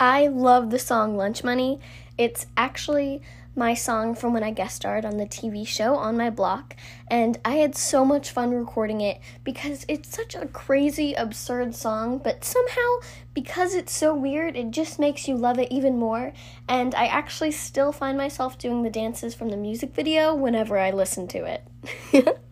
I love the song Lunch Money. It's actually my song from when I guest starred on the TV show on my block, and I had so much fun recording it because it's such a crazy, absurd song, but somehow, because it's so weird, it just makes you love it even more. And I actually still find myself doing the dances from the music video whenever I listen to it.